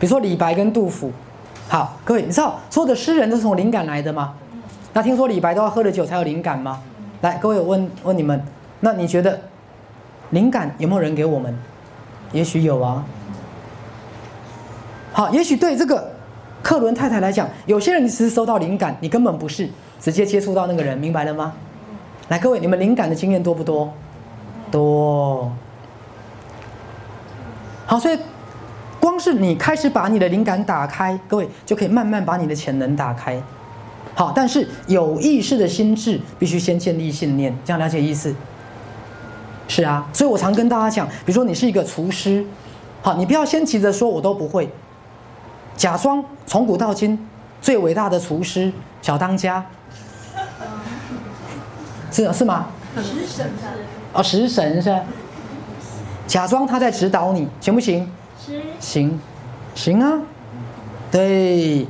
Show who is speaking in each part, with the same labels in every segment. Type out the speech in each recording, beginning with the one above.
Speaker 1: 比如说李白跟杜甫。好，各位，你知道所有的诗人都是从灵感来的吗？那听说李白都要喝了酒才有灵感吗？来，各位，我问问你们，那你觉得灵感有没有人给我们？也许有啊。好，也许对这个克伦太太来讲，有些人只是收到灵感，你根本不是直接接触到那个人，明白了吗？来，各位，你们灵感的经验多不多？多。好，所以光是你开始把你的灵感打开，各位就可以慢慢把你的潜能打开。好，但是有意识的心智必须先建立信念，这样了解意思？是啊，所以我常跟大家讲，比如说你是一个厨师，好，你不要先急着说我都不会，假装从古到今最伟大的厨师小当家，是是吗？食神哦，食神是。假装他在指导你，行不行？行，行啊。对，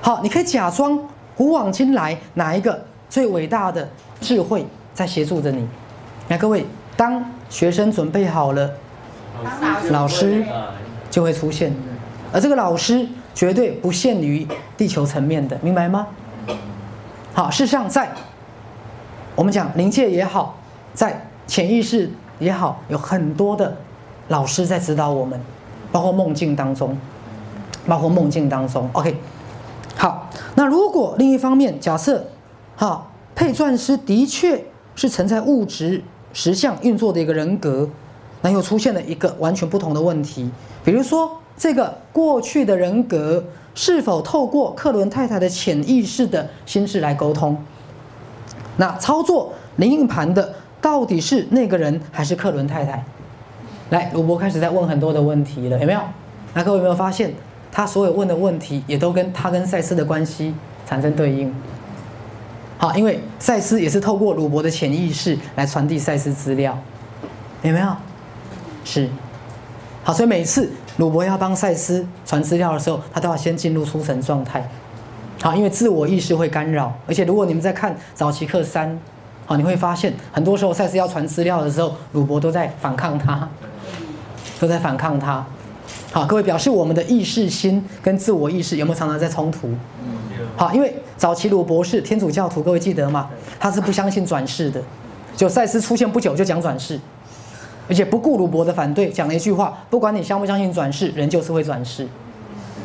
Speaker 1: 好，你可以假装古往今来哪一个最伟大的智慧在协助着你。那，各位，当学生准备好了，老师就会出现，而这个老师绝对不限于地球层面的，明白吗？好，事实上，在我们讲灵界也好，在潜意识。也好，有很多的老师在指导我们，包括梦境当中，包括梦境当中。OK，好，那如果另一方面假设，哈，配钻师的确是存在物质实相运作的一个人格，那又出现了一个完全不同的问题，比如说这个过去的人格是否透过克伦太太的潜意识的心智来沟通？那操作灵应盘的。到底是那个人还是克伦太太？来，鲁伯开始在问很多的问题了，有没有？那各位有没有发现，他所有问的问题也都跟他跟赛斯的关系产生对应？好，因为赛斯也是透过鲁伯的潜意识来传递赛斯资料，有没有？是。好，所以每次鲁伯要帮赛斯传资料的时候，他都要先进入出神状态。好，因为自我意识会干扰，而且如果你们在看早期课三。好，你会发现很多时候赛斯要传资料的时候，鲁伯都在反抗他，都在反抗他。好，各位表示我们的意识心跟自我意识有没有常常在冲突？好，因为早期鲁博士天主教徒，各位记得吗？他是不相信转世的，就赛斯出现不久就讲转世，而且不顾鲁博的反对，讲了一句话：不管你相不相信转世，人就是会转世。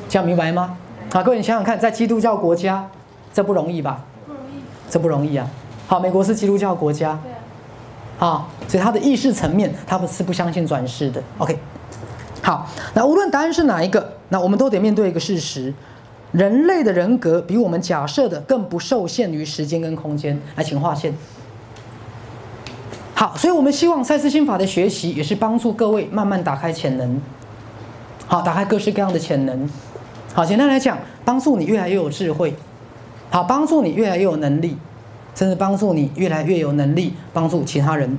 Speaker 1: 这样明白吗？好，各位你想想看，在基督教国家，这不容易吧？不容易，这不容易啊。好，美国是基督教国家，好，所以他的意识层面，他不是不相信转世的。OK，好，那无论答案是哪一个，那我们都得面对一个事实：人类的人格比我们假设的更不受限于时间跟空间。来，请划线。好，所以我们希望赛斯心法的学习也是帮助各位慢慢打开潜能，好，打开各式各样的潜能。好，简单来讲，帮助你越来越有智慧，好，帮助你越来越有能力。甚至帮助你越来越有能力帮助其他人。